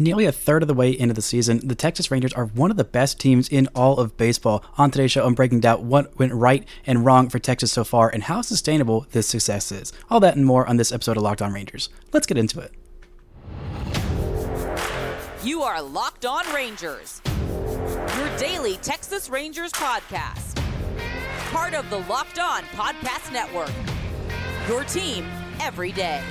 Nearly a third of the way into the season, the Texas Rangers are one of the best teams in all of baseball. On today's show, I'm breaking down what went right and wrong for Texas so far and how sustainable this success is. All that and more on this episode of Locked On Rangers. Let's get into it. You are Locked On Rangers, your daily Texas Rangers podcast. Part of the Locked On Podcast Network. Your team every day.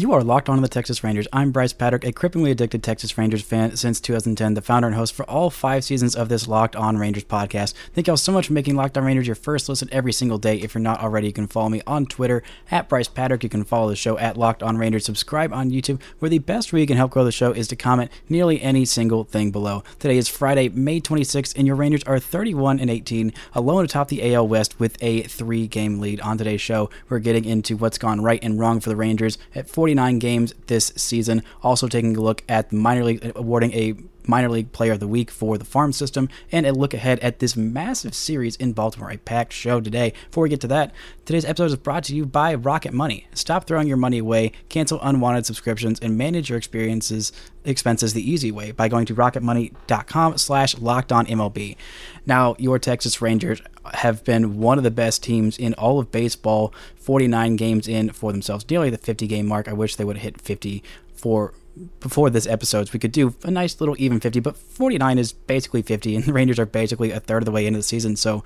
You are locked on to the Texas Rangers. I'm Bryce Patrick, a cripplingly addicted Texas Rangers fan since 2010, the founder and host for all five seasons of this Locked On Rangers podcast. Thank y'all so much for making Locked On Rangers your first listen every single day. If you're not already, you can follow me on Twitter at Bryce Patrick. You can follow the show at Locked On Rangers. Subscribe on YouTube, where the best way you can help grow the show is to comment nearly any single thing below. Today is Friday, May 26th, and your Rangers are 31 and 18, alone atop the AL West with a three-game lead. On today's show, we're getting into what's gone right and wrong for the Rangers at 40 49 games this season. Also taking a look at minor league, awarding a minor league player of the week for the farm system and a look ahead at this massive series in Baltimore. A packed show today. Before we get to that, today's episode is brought to you by Rocket Money. Stop throwing your money away, cancel unwanted subscriptions, and manage your experiences expenses the easy way by going to rocketmoney.com slash locked on MLB. Now, your Texas Rangers have been one of the best teams in all of baseball, 49 games in for themselves, nearly the 50 game mark. I wish they would have hit 50 for before this episode, so we could do a nice little even 50, but 49 is basically 50, and the Rangers are basically a third of the way into the season. So,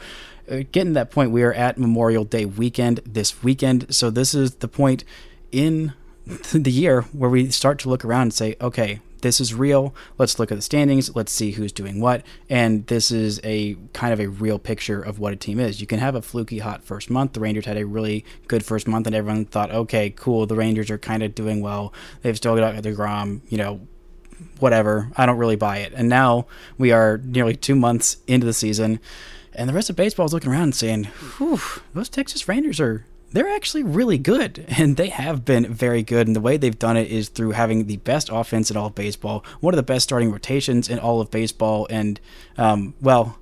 uh, getting that point, we are at Memorial Day weekend this weekend. So, this is the point in the year where we start to look around and say, okay, this is real. Let's look at the standings. Let's see who's doing what. And this is a kind of a real picture of what a team is. You can have a fluky hot first month. The Rangers had a really good first month, and everyone thought, okay, cool. The Rangers are kind of doing well. They've still got deGrom, you know, whatever. I don't really buy it. And now we are nearly two months into the season, and the rest of baseball is looking around and saying, whew, those Texas Rangers are they're actually really good, and they have been very good. And the way they've done it is through having the best offense in all of baseball, one of the best starting rotations in all of baseball, and um, well,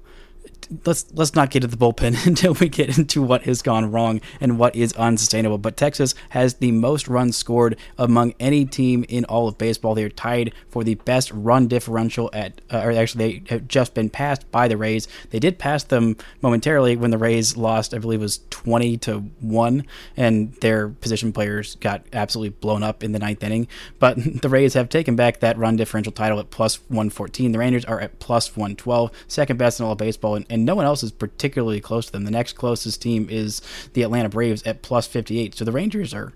let's let's not get to the bullpen until we get into what has gone wrong and what is unsustainable. But Texas has the most runs scored among any team in all of baseball. They are tied for the best run differential at, uh, or actually they have just been passed by the Rays. They did pass them momentarily when the Rays lost. I believe it was twenty to one, and their position players got absolutely blown up in the ninth inning. But the Rays have taken back that run differential title at plus one fourteen. The Rangers are at plus one twelve, second best in all of baseball, and, and and no one else is particularly close to them. The next closest team is the Atlanta Braves at plus 58. So the Rangers are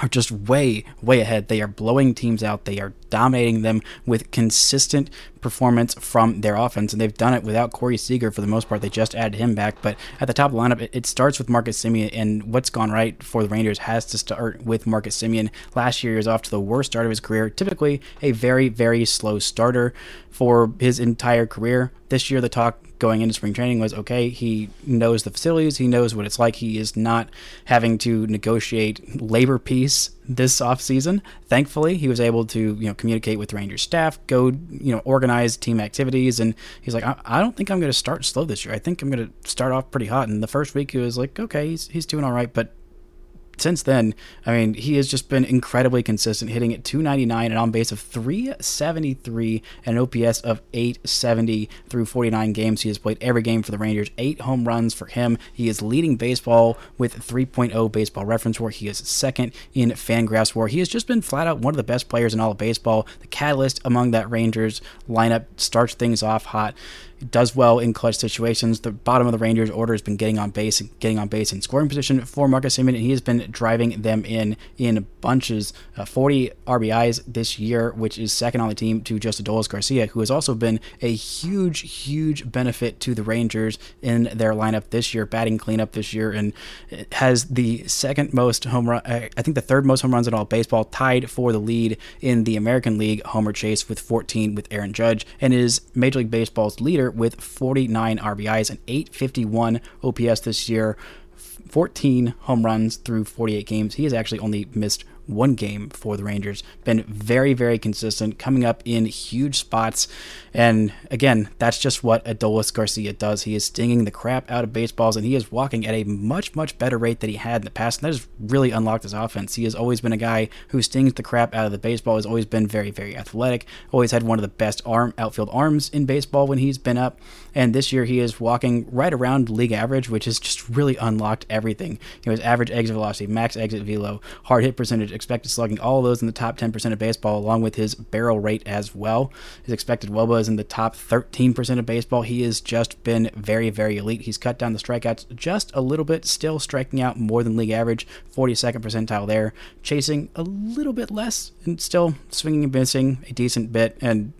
are just way, way ahead. They are blowing teams out. They are dominating them with consistent performance from their offense, and they've done it without Corey Seager for the most part. They just added him back, but at the top of the lineup, it, it starts with Marcus Semien, and what's gone right for the Rangers has to start with Marcus Semien. Last year, he was off to the worst start of his career, typically a very, very slow starter for his entire career. This year, the talk going into spring training was okay, he knows the facilities, he knows what it's like. He is not having to negotiate labor peace this offseason. Thankfully, he was able to, you know, communicate with Rangers staff, go, you know, organize team activities and he's like, I, I don't think I'm going to start slow this year. I think I'm going to start off pretty hot. And the first week he was like, okay, he's he's doing all right, but since then, I mean, he has just been incredibly consistent, hitting at 299 and on base of 373 and an OPS of 870 through 49 games. He has played every game for the Rangers, eight home runs for him. He is leading baseball with 3.0 baseball reference WAR. He is second in Fangraphs WAR. He has just been flat out one of the best players in all of baseball. The catalyst among that Rangers lineup starts things off hot does well in clutch situations. The bottom of the Rangers order has been getting on base and getting on base in scoring position for Marcus Semien, and he has been driving them in in bunches. Uh, 40 RBIs this year, which is second on the team to just Adolis Garcia, who has also been a huge, huge benefit to the Rangers in their lineup this year, batting cleanup this year, and has the second most home run. Uh, I think the third most home runs in all baseball, tied for the lead in the American League homer chase with 14 with Aaron Judge, and is Major League Baseball's leader with 49 RBIs and 851 OPS this year. 14 home runs through 48 games. He has actually only missed one game for the Rangers. Been very, very consistent, coming up in huge spots. And again, that's just what Adolis Garcia does. He is stinging the crap out of baseballs, and he is walking at a much, much better rate than he had in the past. And that has really unlocked his offense. He has always been a guy who stings the crap out of the baseball. Has always been very, very athletic. Always had one of the best arm outfield arms in baseball when he's been up. And this year he is walking right around league average, which has just really unlocked everything. You know, his average exit velocity, max exit velo, hard hit percentage, expected slugging, all of those in the top 10% of baseball, along with his barrel rate as well. His expected WOBA is in the top 13% of baseball. He has just been very, very elite. He's cut down the strikeouts just a little bit, still striking out more than league average, 42nd percentile there, chasing a little bit less, and still swinging and missing a decent bit, and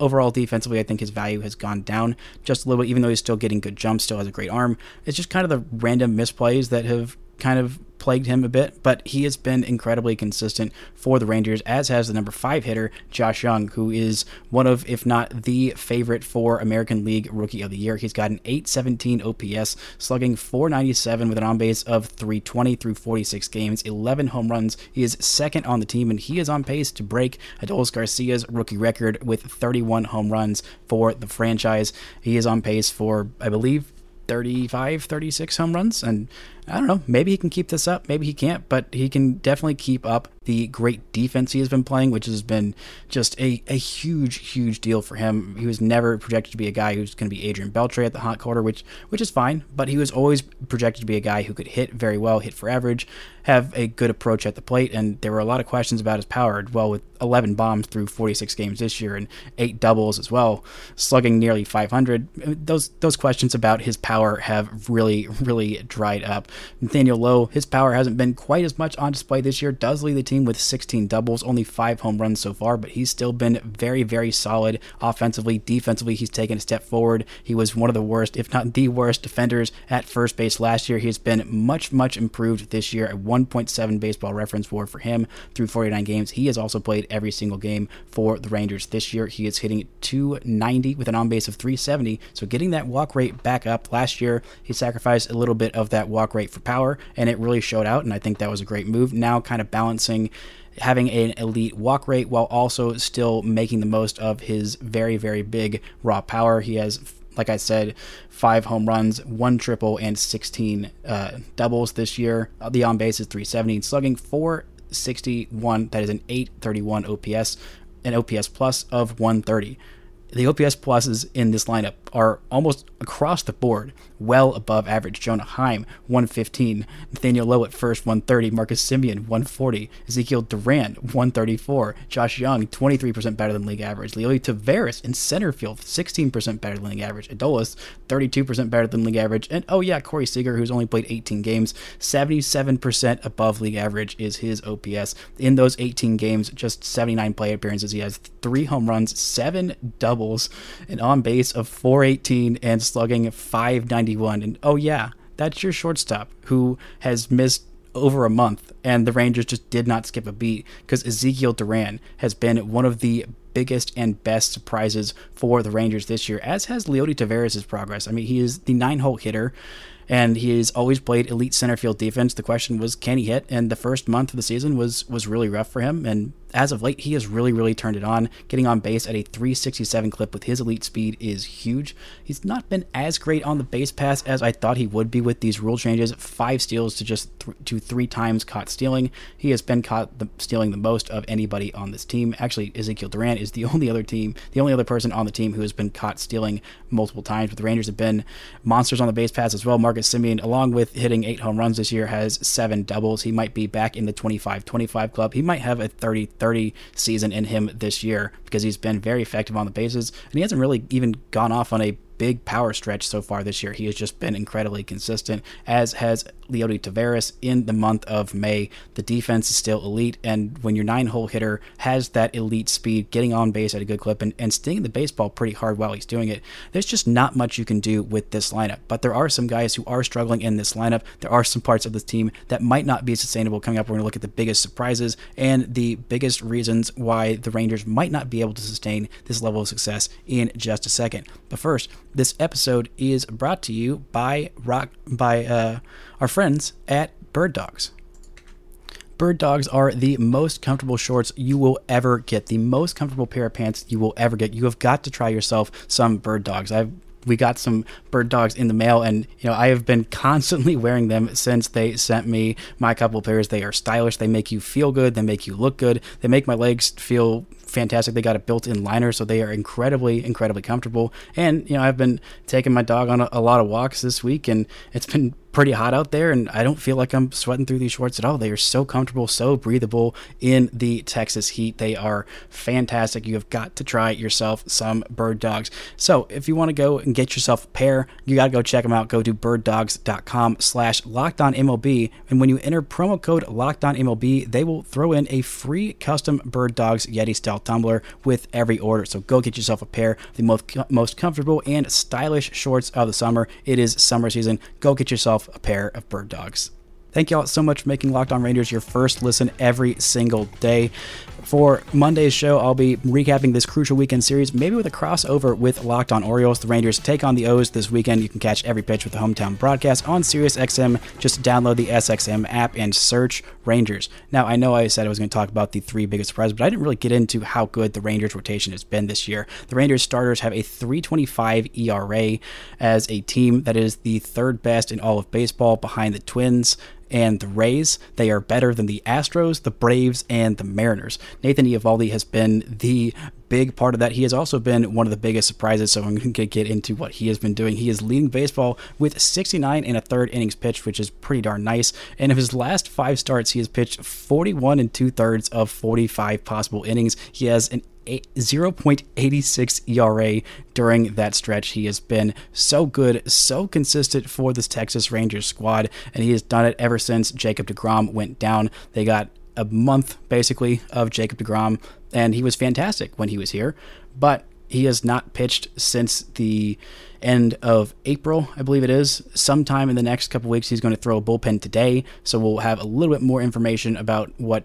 overall defensively, I think his value has gone down just a little bit, even though he's still getting good jumps, still has a great arm. It's just kind of the random misplays that have kind of plagued him a bit, but he has been incredibly consistent for the Rangers, as has the number five hitter, Josh Jung, who is one of, if not the favorite for American League Rookie of the Year. He's got an 817 OPS, slugging 497 with an on base of 320 through 46 games, 11 home runs. He is second on the team, and he is on pace to break Adolis Garcia's rookie record with 31 home runs for the franchise. He is on pace for, I believe, 35, 36 home runs. And I don't know, maybe he can keep this up, maybe he can't, but he can definitely keep up the great defense he has been playing, which has been just a, a huge, huge deal for him. He was never projected to be a guy who's going to be Adrian Beltre at the hot corner, which which is fine, but he was always projected to be a guy who could hit very well, hit for average, have a good approach at the plate, and there were a lot of questions about his power. Well, with 11 bombs through 46 games this year and eight doubles as well, slugging nearly 500, those those questions about his power have really, really dried up. Nathaniel Lowe, his power hasn't been quite as much on display this year, does lead the team with 16 doubles, only five home runs so far, but he's still been very, very solid offensively. Defensively, he's taken a step forward. He was one of the worst, if not the worst, defenders at first base last year. He's been much, much improved this year. A 1.7 baseball reference WAR for him through 49 games. He has also played every single game for the Rangers this year. He is hitting 290 with an on base of 370, so getting that walk rate back up. Last year, he sacrificed a little bit of that walk rate for power, and it really showed out, and I think that was a great move. Now, kind of balancing having an elite walk rate while also still making the most of his very, very big raw power. He has, like I said, five home runs, one triple, and 16 uh, doubles this year. The on base is 370, slugging 461. That is an 831 OPS, an OPS plus of 130 the OPS pluses in this lineup are almost across the board well above average. Jonah Heim, 115. Nathaniel Lowe at first, 130. Marcus Semien, 140. Ezekiel Duran, 134. Josh Jung, 23% better than league average. Leody Taveras in center field, 16% better than league average. Adolis, 32% better than league average. And oh yeah, Corey Seager, who's only played 18 games, 77% above league average is his OPS. In those 18 games, just 79 play appearances, he has three home runs, seven doubles, an on base of 418, and slugging 591. And oh yeah, that's your shortstop who has missed over a month, and the Rangers just did not skip a beat because Ezekiel Duran has been one of the biggest and best surprises for the Rangers this year, as has Leody Taveras' progress. I mean, he is the nine hole hitter and he has always played elite center field defense. The question was, can he hit? And the first month of the season was was really rough for him. And as of late, he has really, really turned it on. Getting on base at a 367 clip with his elite speed is huge. He's not been as great on the base paths as I thought he would be with these rule changes. Five steals to just th- to three times caught stealing. He has been caught the, stealing the most of anybody on this team. Actually, Ezekiel Duran is the only other team, the only other person on the team who has been caught stealing multiple times. But the Rangers have been monsters on the base paths as well. Marcus Semien, along with hitting eight home runs this year, has seven doubles. He might be back in the 25-25 club. He might have a 30 30 season in him this year because he's been very effective on the bases and he hasn't really even gone off on a big power stretch so far this year. He has just been incredibly consistent, as has Leody Taveras in the month of May. The defense is still elite, and when your nine hole hitter has that elite speed, getting on base at a good clip, and, and stinging the baseball pretty hard while he's doing it, there's just not much you can do with this lineup. But there are some guys who are struggling in this lineup. There are some parts of this team that might not be sustainable coming up. We're going to look at the biggest surprises and the biggest reasons why the Rangers might not be able to sustain this level of success in just a second. But first, this episode is brought to you by rock by uh, our friends at Bird Dogs. Bird dogs are the most comfortable shorts you will ever get, the most comfortable pair of pants you will ever get. You have got to try yourself some bird dogs. I've we got some bird dogs in the mail and you know i have been constantly wearing them since they sent me my couple pairs they are stylish they make you feel good they make you look good they make my legs feel fantastic. They got a built-in liner, so they are incredibly, incredibly comfortable. And you know, I've been taking my dog on a, a lot of walks this week, and it's been pretty hot out there, and I don't feel like I'm sweating through these shorts at all. They are so comfortable, so breathable in the Texas heat. They are fantastic. You have got to try yourself some bird dogs. So if you want to go and get yourself a pair, you got to go check them out. Go to birddogs.com slash MLB, and when you enter promo code MLB, they will throw in a free custom bird dogs Yeti style tumbler with every order. So go get yourself a pair the most, most comfortable and stylish shorts of the summer. It is summer season. Go get yourself a pair of bird dogs. Thank you all so much for making Locked On Rangers your first listen every single day. For Monday's show, I'll be recapping this crucial weekend series, maybe with a crossover with Locked On Orioles. The Rangers take on the O's this weekend. You can catch every pitch with the hometown broadcast on SiriusXM. Just download the SXM app and search Rangers. Now, I know I said I was going to talk about the three biggest surprises, but I didn't really get into how good the Rangers rotation has been this year. The Rangers starters have a 325 ERA as a team that is the third best in all of baseball behind the Twins and the Rays. They are better than the Astros, the Braves, and the Mariners. Nathan Eovaldi has been the big part of that. He has also been one of the biggest surprises, so I'm going to get into what he has been doing. He is leading baseball with 69 and a third innings pitched, which is pretty darn nice. And of his last five starts, he has pitched 41 and two thirds of 45 possible innings. He has an 0.86 ERA during that stretch. He has been so good, so consistent for this Texas Rangers squad, and he has done it ever since Jacob DeGrom went down. They got a month basically of Jacob DeGrom, and he was fantastic when he was here, but he has not pitched since the end of April, I believe it is. Sometime in the next couple weeks, he's going to throw a bullpen today, so we'll have a little bit more information about what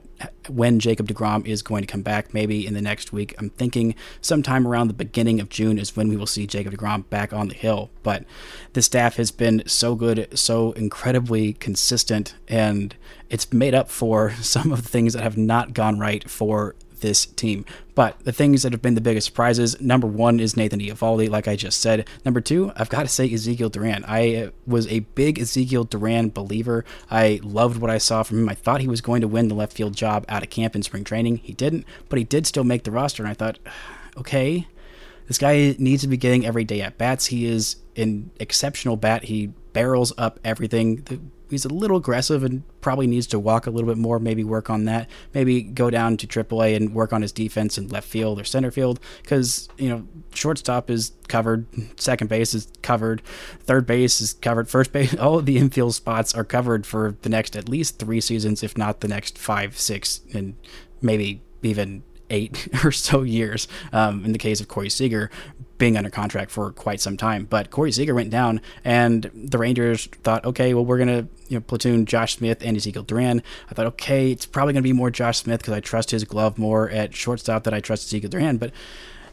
when Jacob Degrom is going to come back. Maybe in the next week. I'm thinking sometime around the beginning of June is when we will see Jacob Degrom back on the hill. But the staff has been so good, so incredibly consistent, and it's made up for some of the things that have not gone right for this team. But the things that have been the biggest surprises number one is Nathan Eovaldi, like I just said. Number two, I've got to say Ezekiel Duran. I uh, was a big Ezekiel Duran believer. I loved what I saw from him. I thought he was going to win the left field job out of camp in spring training. He didn't, but he did still make the roster. And I thought, okay, this guy needs to be getting every day at bats. He is an exceptional bat. He barrels up everything. The he's a little aggressive and probably needs to walk a little bit more, maybe work on that. Maybe go down to AAA and work on his defense in left field or center field because, you know, shortstop is covered, second base is covered, third base is covered, first base, all of the infield spots are covered for the next at least three seasons, if not the next five, six, and maybe even eight or so years um, in the case of Corey Seager being under contract for quite some time. But Corey Seager went down, and the Rangers thought, okay, well, we're going to you know, platoon Josh Smith and Ezekiel Duran. I thought, okay, it's probably going to be more Josh Smith because I trust his glove more at shortstop than I trust Ezekiel Duran. But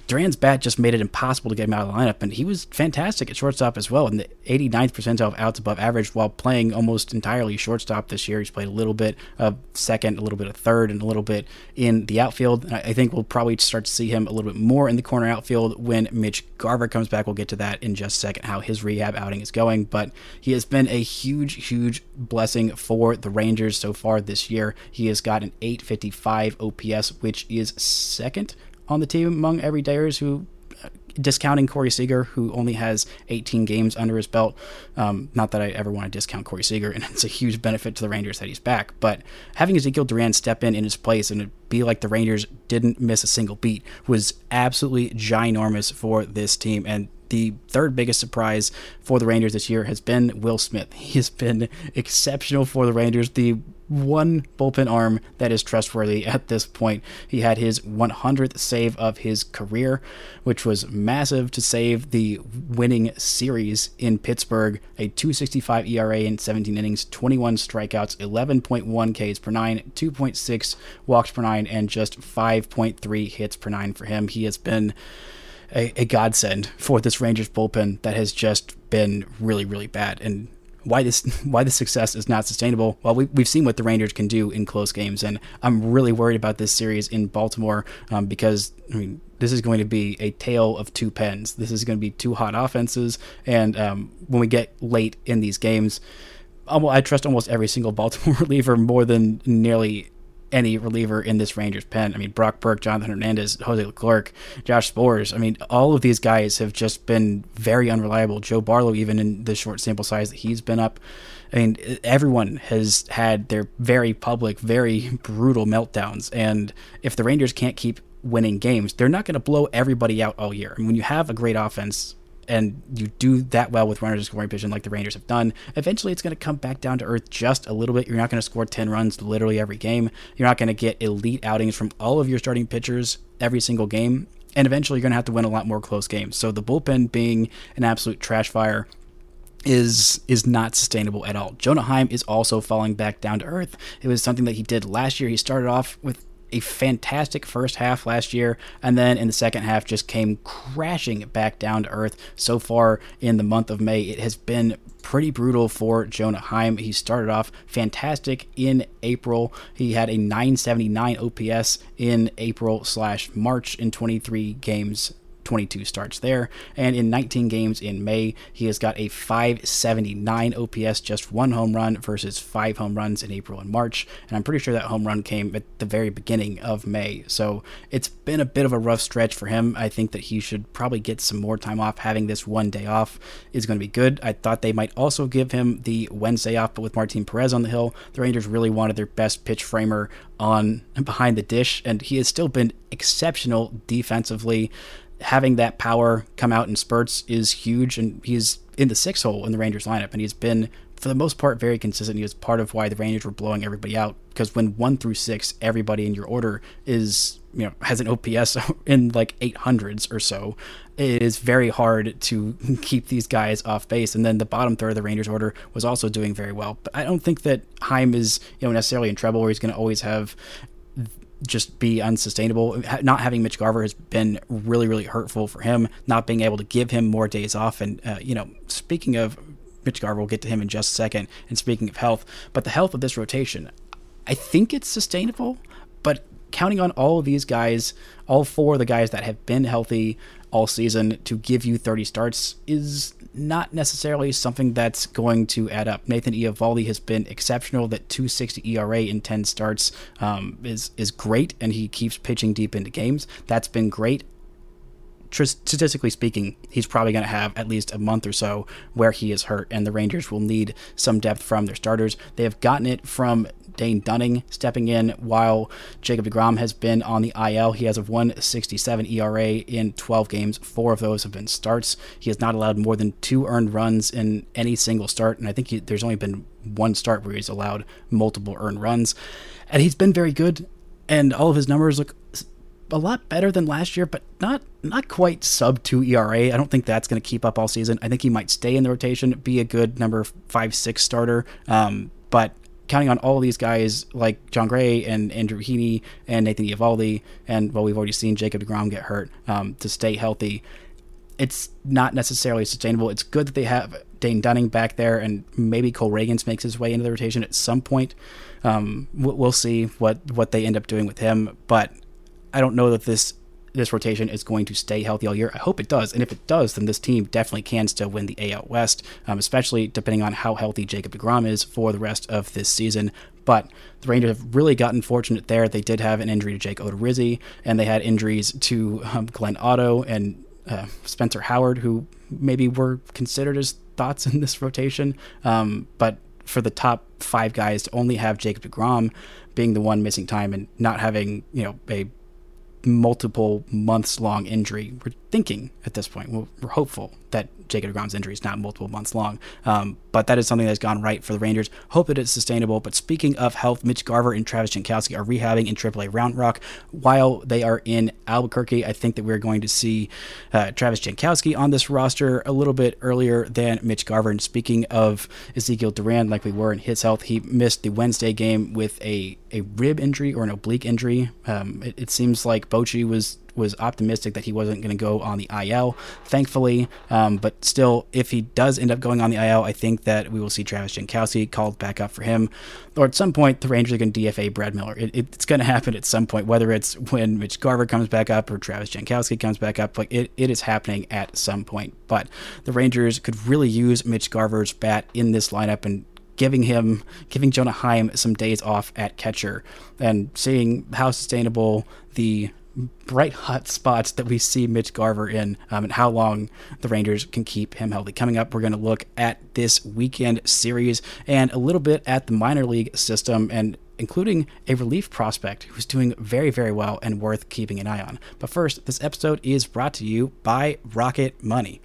Duran's bat just made it impossible to get him out of the lineup, and he was fantastic at shortstop as well, in the 89th percentile of outs above average while playing almost entirely shortstop this year. He's played a little bit of second, a little bit of third, and a little bit in the outfield. And I think we'll probably start to see him a little bit more in the corner outfield when Mitch Garver comes back. We'll get to that in just a second, how his rehab outing is going. But he has been a huge, huge blessing for the Rangers so far this year. He has got an 855 OPS, which is second on the team among everydayers who uh, discounting Corey Seager, who only has 18 games under his belt. Um, not that I ever want to discount Corey Seager, and it's a huge benefit to the Rangers that he's back. But having Ezekiel Duran step in in his place and be like the Rangers didn't miss a single beat was absolutely ginormous for this team. And the third biggest surprise for the Rangers this year has been Will Smith. He has been exceptional for the Rangers. The one bullpen arm that is trustworthy at this point. He had his 100th save of his career, which was massive to save the winning series in Pittsburgh. A 265 ERA in 17 innings, 21 strikeouts, 11.1 Ks per nine, 2.6 walks per nine, and just 5.3 hits per nine for him. He has been a, a godsend for this Rangers bullpen that has just been really, really bad. And why this why the success is not sustainable. Well, we, we've seen what the Rangers can do in close games, and I'm really worried about this series in Baltimore um, because I mean this is going to be a tale of two pens. This is going to be two hot offenses, and um, when we get late in these games, I trust almost every single Baltimore reliever more than nearly any reliever in this Rangers pen. I mean, Brock Burke, Jonathan Hernandez, Jose Leclerc, Josh Sborz. I mean, all of these guys have just been very unreliable. Joe Barlow, even in the short sample size that he's been up. I mean, everyone has had their very public, very brutal meltdowns. And if the Rangers can't keep winning games, they're not going to blow everybody out all year. And when you have a great offense, and you do that well with runners in scoring position like the Rangers have done, eventually it's going to come back down to earth just a little bit. You're not going to score 10 runs literally every game. You're not going to get elite outings from all of your starting pitchers every single game. And eventually you're going to have to win a lot more close games. So the bullpen being an absolute trash fire is is not sustainable at all. Jonah Heim is also falling back down to earth. It was something that he did last year. He started off with a fantastic first half last year, and then in the second half just came crashing back down to earth. So far in the month of May, it has been pretty brutal for Jonah Heim. He started off fantastic in April. He had a 979 OPS in April slash March in 23 games 22 starts there. And in 19 games in May, he has got a 579 OPS, just one home run versus five home runs in April and March. And I'm pretty sure that home run came at the very beginning of May. So it's been a bit of a rough stretch for him. I think that he should probably get some more time off. Having this one day off is going to be good. I thought they might also give him the Wednesday off, but with Martin Perez on the hill, the Rangers really wanted their best pitch framer on behind the dish, and he has still been exceptional defensively having that power come out in spurts is huge, and he's in the six hole in the Rangers lineup, and he's been for the most part very consistent. He was part of why the Rangers were blowing everybody out because when one through six, everybody in your order is you know has an OPS in like 800s or so. It is very hard to keep these guys off base, and then the bottom third of the Rangers order was also doing very well. But I don't think that Heim is you know necessarily in trouble, where he's going to always have just be unsustainable. Not having Mitch Garver has been really, really hurtful for him. Not being able to give him more days off. And, uh, you know, speaking of Mitch Garver, we'll get to him in just a second. And speaking of health, but the health of this rotation, I think it's sustainable, but counting on all of these guys, all four of the guys that have been healthy all season to give you 30 starts is not necessarily something that's going to add up. Nathan Eovaldi has been exceptional. That 260 ERA in 10 starts um, is is great, and he keeps pitching deep into games. That's been great. Statistically speaking, he's probably going to have at least a month or so where he is hurt, and the Rangers will need some depth from their starters. They have gotten it from Dane Dunning stepping in while Jacob DeGrom has been on the IL. He has a 167 ERA in 12 games. Four of those have been starts. He has not allowed more than two earned runs in any single start, and I think he, there's only been one start where he's allowed multiple earned runs. And he's been very good, and all of his numbers look a lot better than last year, but not not quite sub two ERA. I don't think that's going to keep up all season. I think he might stay in the rotation, be a good number five six starter. Um, but counting on all these guys like Jon Gray and Andrew Heaney and Nathan Eovaldi, and well, we've already seen Jacob DeGrom get hurt um, to stay healthy. It's not necessarily sustainable. It's good that they have Dane Dunning back there, and maybe Cole Ragans makes his way into the rotation at some point. Um, we'll see what what they end up doing with him, but I don't know that this this rotation is going to stay healthy all year. I hope it does. And if it does, then this team definitely can still win the AL West, um, especially depending on how healthy Jacob DeGrom is for the rest of this season. But the Rangers have really gotten fortunate there. They did have an injury to Jake Odorizzi, and they had injuries to um, Glenn Otto and uh, Spencer Howard, who maybe were considered as thoughts in this rotation. Um, but for the top five guys to only have Jacob DeGrom being the one missing time and not having, you know, a multiple months long injury. We're thinking at this point, we're, hopeful that Jacob DeGrom's injury is not multiple months long. Um, but that is something that's gone right for the Rangers. Hope that it's sustainable. But speaking of health, Mitch Garver and Travis Jankowski are rehabbing in AAA Round Rock while they are in Albuquerque. I think that we're going to see uh, Travis Jankowski on this roster a little bit earlier than Mitch Garver. And speaking of Ezekiel Duran, like we were in his health, he missed the Wednesday game with a, a rib injury or an oblique injury. Um, it, it seems like Bochy was was optimistic that he wasn't going to go on the IL, thankfully. Um, but still, if he does end up going on the IL, I think that we will see Travis Jankowski called back up for him. Or at some point, the Rangers are going to DFA Brad Miller. It, it's going to happen at some point, whether it's when Mitch Garver comes back up or Travis Jankowski comes back up. Like it, it is happening at some point. But the Rangers could really use Mitch Garver's bat in this lineup and giving him giving Jonah Heim some days off at catcher and seeing how sustainable the bright hot spots that we see Mitch Garver in um, and how long the Rangers can keep him healthy. Coming up, we're going to look at this weekend series and a little bit at the minor league system and including a relief prospect who's doing very, very well and worth keeping an eye on. But first, this episode is brought to you by Rocket Money.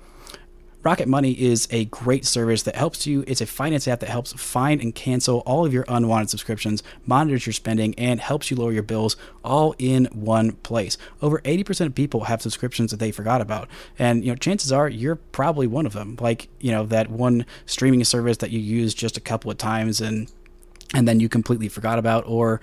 Rocket Money is a great service that helps you. It's a finance app that helps find and cancel all of your unwanted subscriptions, monitors your spending, and helps you lower your bills all in one place. Over 80% of people have subscriptions that they forgot about. And, you know, chances are you're probably one of them. Like, you know, that one streaming service that you use just a couple of times and and then you completely forgot about or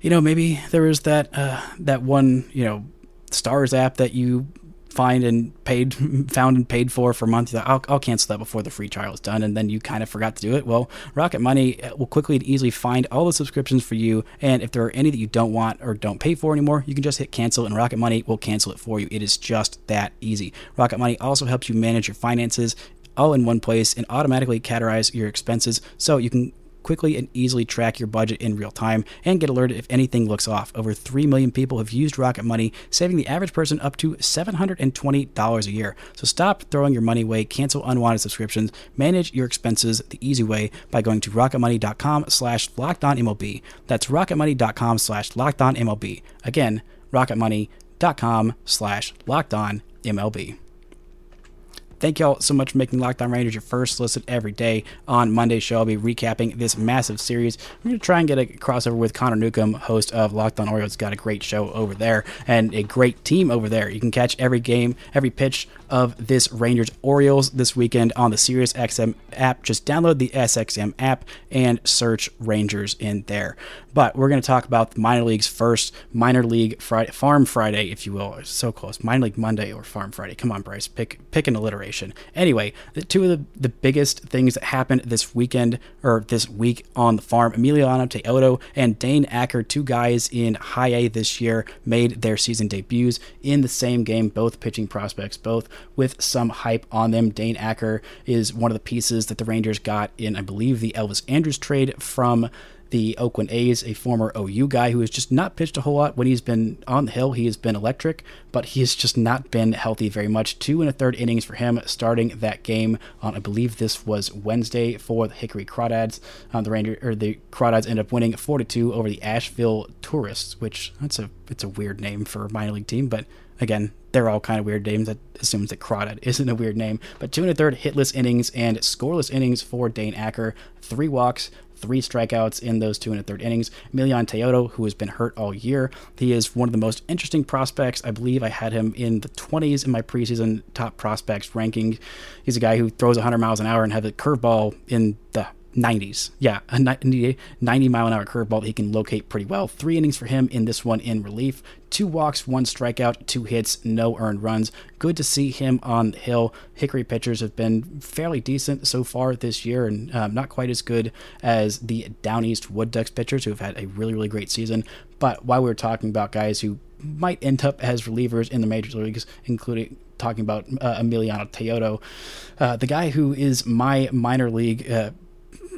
you know maybe there was that uh, that one you know stars app that you find and paid found and paid for for a month like, I'll, I'll cancel that before the free trial is done. And then you kind of forgot to do it. Well rocket money uh, will quickly and easily find all the subscriptions for you. And if there are any that you don't want or don't pay for anymore you can just hit cancel and rocket money will cancel it for you. It is just that easy. Rocket money also helps you manage your finances all in one place and automatically categorize your expenses. So you can quickly and easily track your budget in real time and get alerted if anything looks off. Over 3 million people have used Rocket Money, saving the average person up to $720 a year. So stop throwing your money away, cancel unwanted subscriptions, manage your expenses the easy way by going to rocketmoney.com slash MLB. That's rocketmoney.com slash MLB. Again, rocketmoney.com slash MLB. Thank y'all so much for making Locked On Rangers your first listen every day. On Monday's show, I'll be recapping this massive series. I'm going to try and get a crossover with Connor Newcomb, host of Locked On Orioles. Got a great show over there and a great team over there. You can catch every game, every pitch of this Rangers Orioles this weekend on the SiriusXM app. Just download the SXM app and search Rangers in there. But we're going to talk about the minor leagues first. Minor League Friday, Farm Friday, if you will. So close. Minor League Monday or Farm Friday. Come on, Bryce. Pick pick an alliteration. Anyway, the two of the, the biggest things that happened this weekend or this week on the farm, Emiliano Teodo and Dane Acker, two guys in high A this year, made their season debuts in the same game, both pitching prospects, both with some hype on them. Dane Acker is one of the pieces that the Rangers got in, I believe, the Elvis Andrus trade from the Oakland A's, a former OU guy who has just not pitched a whole lot. When he's been on the hill, he has been electric, but he has just not been healthy very much. Two and a third innings for him starting that game on, I believe this was Wednesday for the Hickory Crawdads. Um, the Ranger or the Crawdads end up winning 4-2 over the Asheville Tourists, which that's a it's a weird name for a minor league team, but again, they're all kind of weird names. That assumes that Crawdad isn't a weird name. But two and a third hitless innings and scoreless innings for Dane Acker. Three walks, three strikeouts in those two and a third innings. Emiliano Teodo, who has been hurt all year, he is one of the most interesting prospects. I believe I had him in the 20s in my preseason top prospects ranking. He's a guy who throws 100 miles an hour and has a curveball in the 90s. Yeah, a 90, 90 mile an hour curveball that he can locate pretty well. Three innings for him in this one in relief. Two walks, one strikeout, two hits, no earned runs. Good to see him on the hill. Hickory pitchers have been fairly decent so far this year and um, not quite as good as the Down East Wood Ducks pitchers who have had a really, really great season. But while we are talking about guys who might end up as relievers in the major leagues, including talking about uh, Emiliano Teodo, uh, the guy who is my minor league. Uh,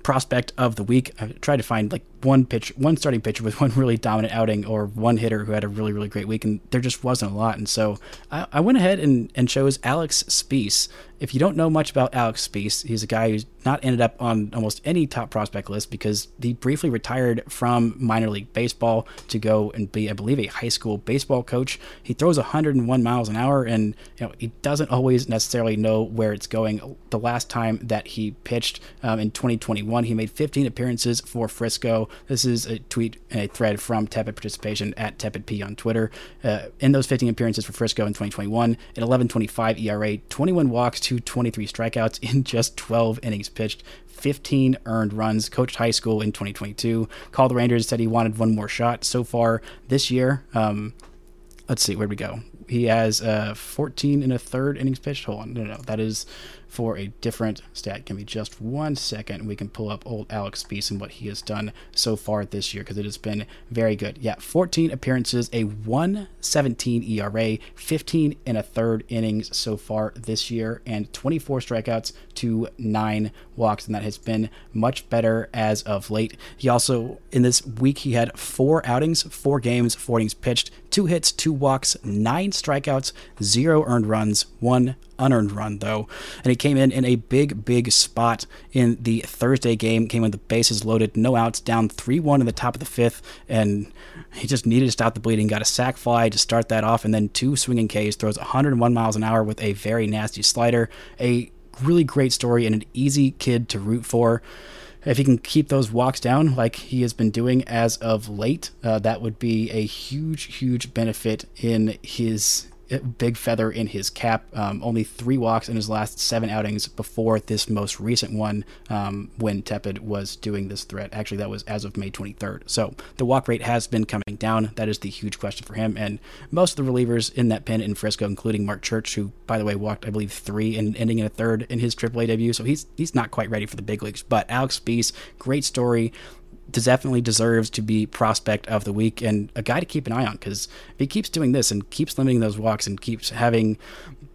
prospect of the week. I tried to find like one pitch, one starting pitcher with one really dominant outing, or one hitter who had a really really great week, and there just wasn't a lot. And so I, I went ahead and, and chose Alex Speas. If you don't know much about Alex Speas, he's a guy who's not ended up on almost any top prospect list because he briefly retired from minor league baseball to go and be, I believe, a high school baseball coach. He throws 101 miles an hour, and you know he doesn't always necessarily know where it's going. The last time that he pitched um, in 2021, he made 15 appearances for Frisco. This is a tweet a thread from Tepid Participation at TepidP on Twitter. Uh, in those 15 appearances for Frisco in 2021, an 11.25 ERA, 21 walks to 23 strikeouts in just 12 innings pitched. 15 earned runs, coached high school in 2022. Called the Rangers, said he wanted one more shot. So far this year, um, let's see, where'd we go? he has uh, 14 and a third innings pitched. Hold on, no, no, that is for a different stat. Give me just one second, we can pull up old Alex Speas and what he has done so far this year because it has been very good. Yeah, 14 appearances, a 117 ERA, 15 and a third innings so far this year, and 24 strikeouts to nine walks, and that has been much better as of late. He also, in this week, he had four outings, four games, four innings pitched, two hits, two walks, nine strikeouts, zero earned runs, one unearned run though, and he came in in a big, big spot in the Thursday game. Came with the bases loaded, no outs, down three-one in the top of the fifth, and he just needed to stop the bleeding. Got a sac fly to start that off, and then two swinging Ks. Throws 101 miles an hour with a very nasty slider. A really great story and an easy kid to root for if he can keep those walks down like he has been doing as of late, uh, that would be a huge, huge benefit in his big feather in his cap. Um, only three walks in his last seven outings before this most recent one um, when Tepid was doing this threat. Actually, that was as of May 23rd. So the walk rate has been coming down. That is the huge question for him. And most of the relievers in that pen in Frisco, including Marc Church, who, by the way, walked, I believe, three and ending in a third in his AAA debut. So he's he's not quite ready for the big leagues. But Alex Speas, great story definitely deserves to be prospect of the week and a guy to keep an eye on because if he keeps doing this and keeps limiting those walks and keeps having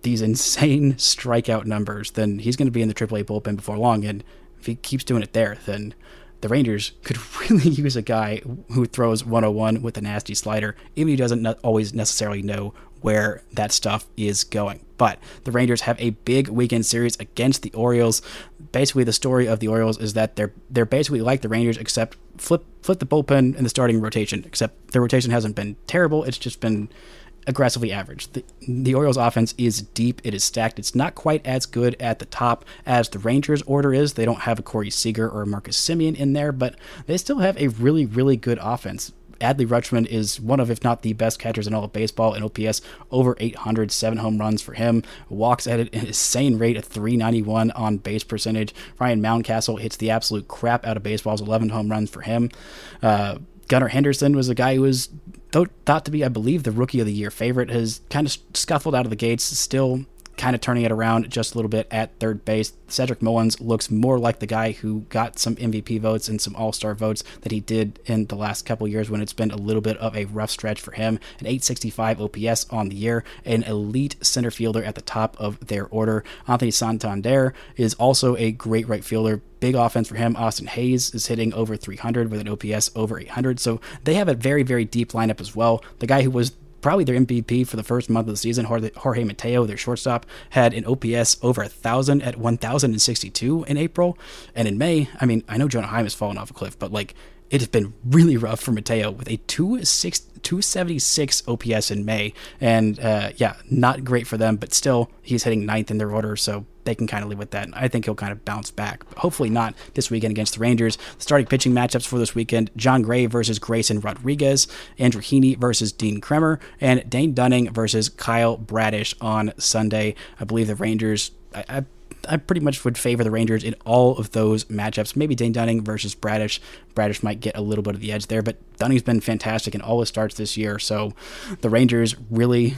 these insane strikeout numbers, then he's going to be in the AAA bullpen before long. And if he keeps doing it there, then the Rangers could really use a guy who throws 101 with a nasty slider, even if he doesn't always necessarily know where that stuff is going. But the Rangers have a big weekend series against the Orioles. Basically, the story of the Orioles is that they're they're basically like the Rangers, except flip flip the bullpen and the starting rotation. Except the rotation hasn't been terrible; it's just been aggressively average. The, the Orioles offense is deep, it is stacked. It's not quite as good at the top as the Rangers order is. They don't have a Corey Seager or Marcus Semien in there, but they still have a really, really good offense. Adley Rutschman is one of, if not the best catchers in all of baseball. In OPS, over 800, seven home runs for him. Walks at an insane rate of 391 on base percentage. Ryan Mountcastle hits the absolute crap out of baseballs, 11 home runs for him. Uh, Gunnar Henderson was a guy who was thought to be, I believe, the rookie of the year favorite. Has kind of scuffled out of the gates. Still kind of turning it around just a little bit at third base. Cedric Mullins looks more like the guy who got some MVP votes and some All Star votes that he did in the last couple years when it's been a little bit of a rough stretch for him. An 865 OPS on the year, an elite center fielder at the top of their order. Anthony Santander is also a great right fielder big offense for him. Austin Hays is hitting over 300 with an OPS over 800. So they have a very, very deep lineup as well. The guy who was probably their MVP for the first month of the season. Jorge Mateo, their shortstop, had an OPS over a thousand at 1,062 in April, and in May. I mean, I know Jonah Heim has fallen off a cliff, but like it has been really rough for Mateo with a 276 OPS in May. And uh, yeah, not great for them, but still, he's hitting ninth in their order. So they can kind of live with that. I think he'll kind of bounce back. But hopefully not this weekend against the Rangers. Starting pitching matchups for this weekend Jon Gray versus Grayson Rodriguez, Andrew Heaney versus Dean Kremer, and Dane Dunning versus Kyle Bradish on Sunday. I believe the Rangers. I, I I pretty much would favor the Rangers in all of those matchups. Maybe Dane Dunning versus Bradish. Bradish might get a little bit of the edge there, but Dunning's been fantastic in all his starts this year. So the Rangers really,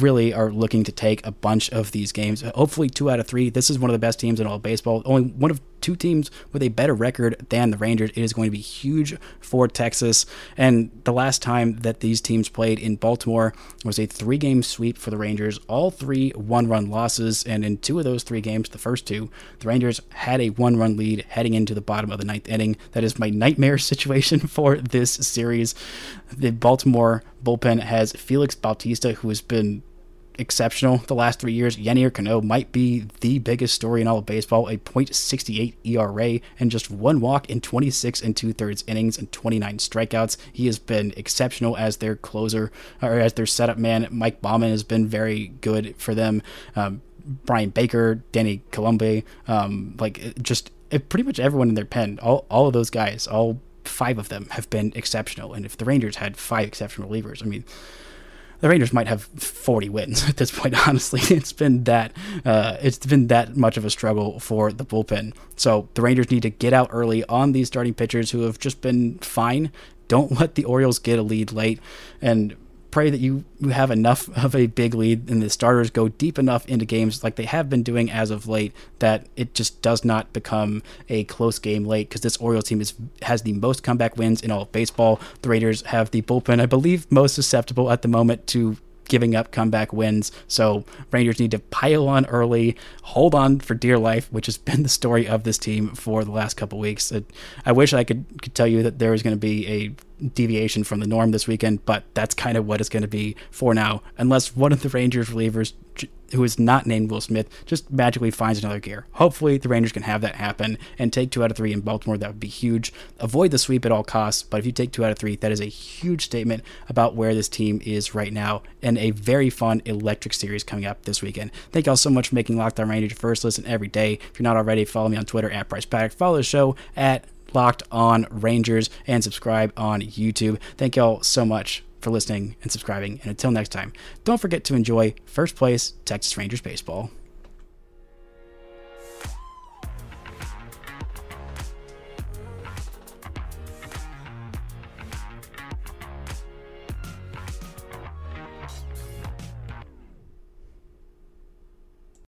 really are looking to take a bunch of these games. Hopefully, two out of three. This is one of the best teams in all baseball. Only one of two teams with a better record than the Rangers. It is going to be huge for Texas. And the last time that these teams played in Baltimore was a three game sweep for the Rangers, all three one run losses. And in two of those three games, the first two, the Rangers had a one run lead heading into the bottom of the ninth inning. That is my nightmare situation for this series. The Baltimore bullpen has Felix Bautista, who has been exceptional the last three years. Yennier Cano might be the biggest story in all of baseball. A .68 ERA and just one walk in 26 and two thirds innings and 29 strikeouts. He has been exceptional as their closer or as their setup man. Mike Baumann has been very good for them. Um, Bryan Baker, Danny Coulombe, um, like just pretty much everyone in their pen, all, all of those guys, all five of them have been exceptional. And if the Rangers had five exceptional relievers, I mean, the Rangers might have 40 wins at this point. Honestly, it's been that uh, it's been that much of a struggle for the bullpen. So the Rangers need to get out early on these starting pitchers who have just been fine. Don't let the Orioles get a lead late, and pray that you, have enough of a big lead and the starters go deep enough into games like they have been doing as of late that it just does not become a close game late because this Orioles team is has the most comeback wins in all of baseball. The Raiders have the bullpen, I believe, most susceptible at the moment to giving up comeback wins. So Rangers need to pile on early, hold on for dear life, which has been the story of this team for the last couple weeks. I wish I could, could tell you that there was going to be a deviation from the norm this weekend, but that's kind of what it's going to be for now, unless one of the Rangers relievers who is not named Will Smith just magically finds another gear. Hopefully, the Rangers can have that happen and take two out of three in Baltimore. That would be huge. Avoid the sweep at all costs, but if you take two out of three, that is a huge statement about where this team is right now and a very fun, electric series coming up this weekend. Thank y'all so much for making Locked On Rangers your first listen every day. If you're not already, follow me on Twitter at Brice Paterik. Follow the show at Locked On Rangers and subscribe on YouTube. Thank y'all so much for listening and subscribing. And until next time, don't forget to enjoy first place Texas Rangers baseball.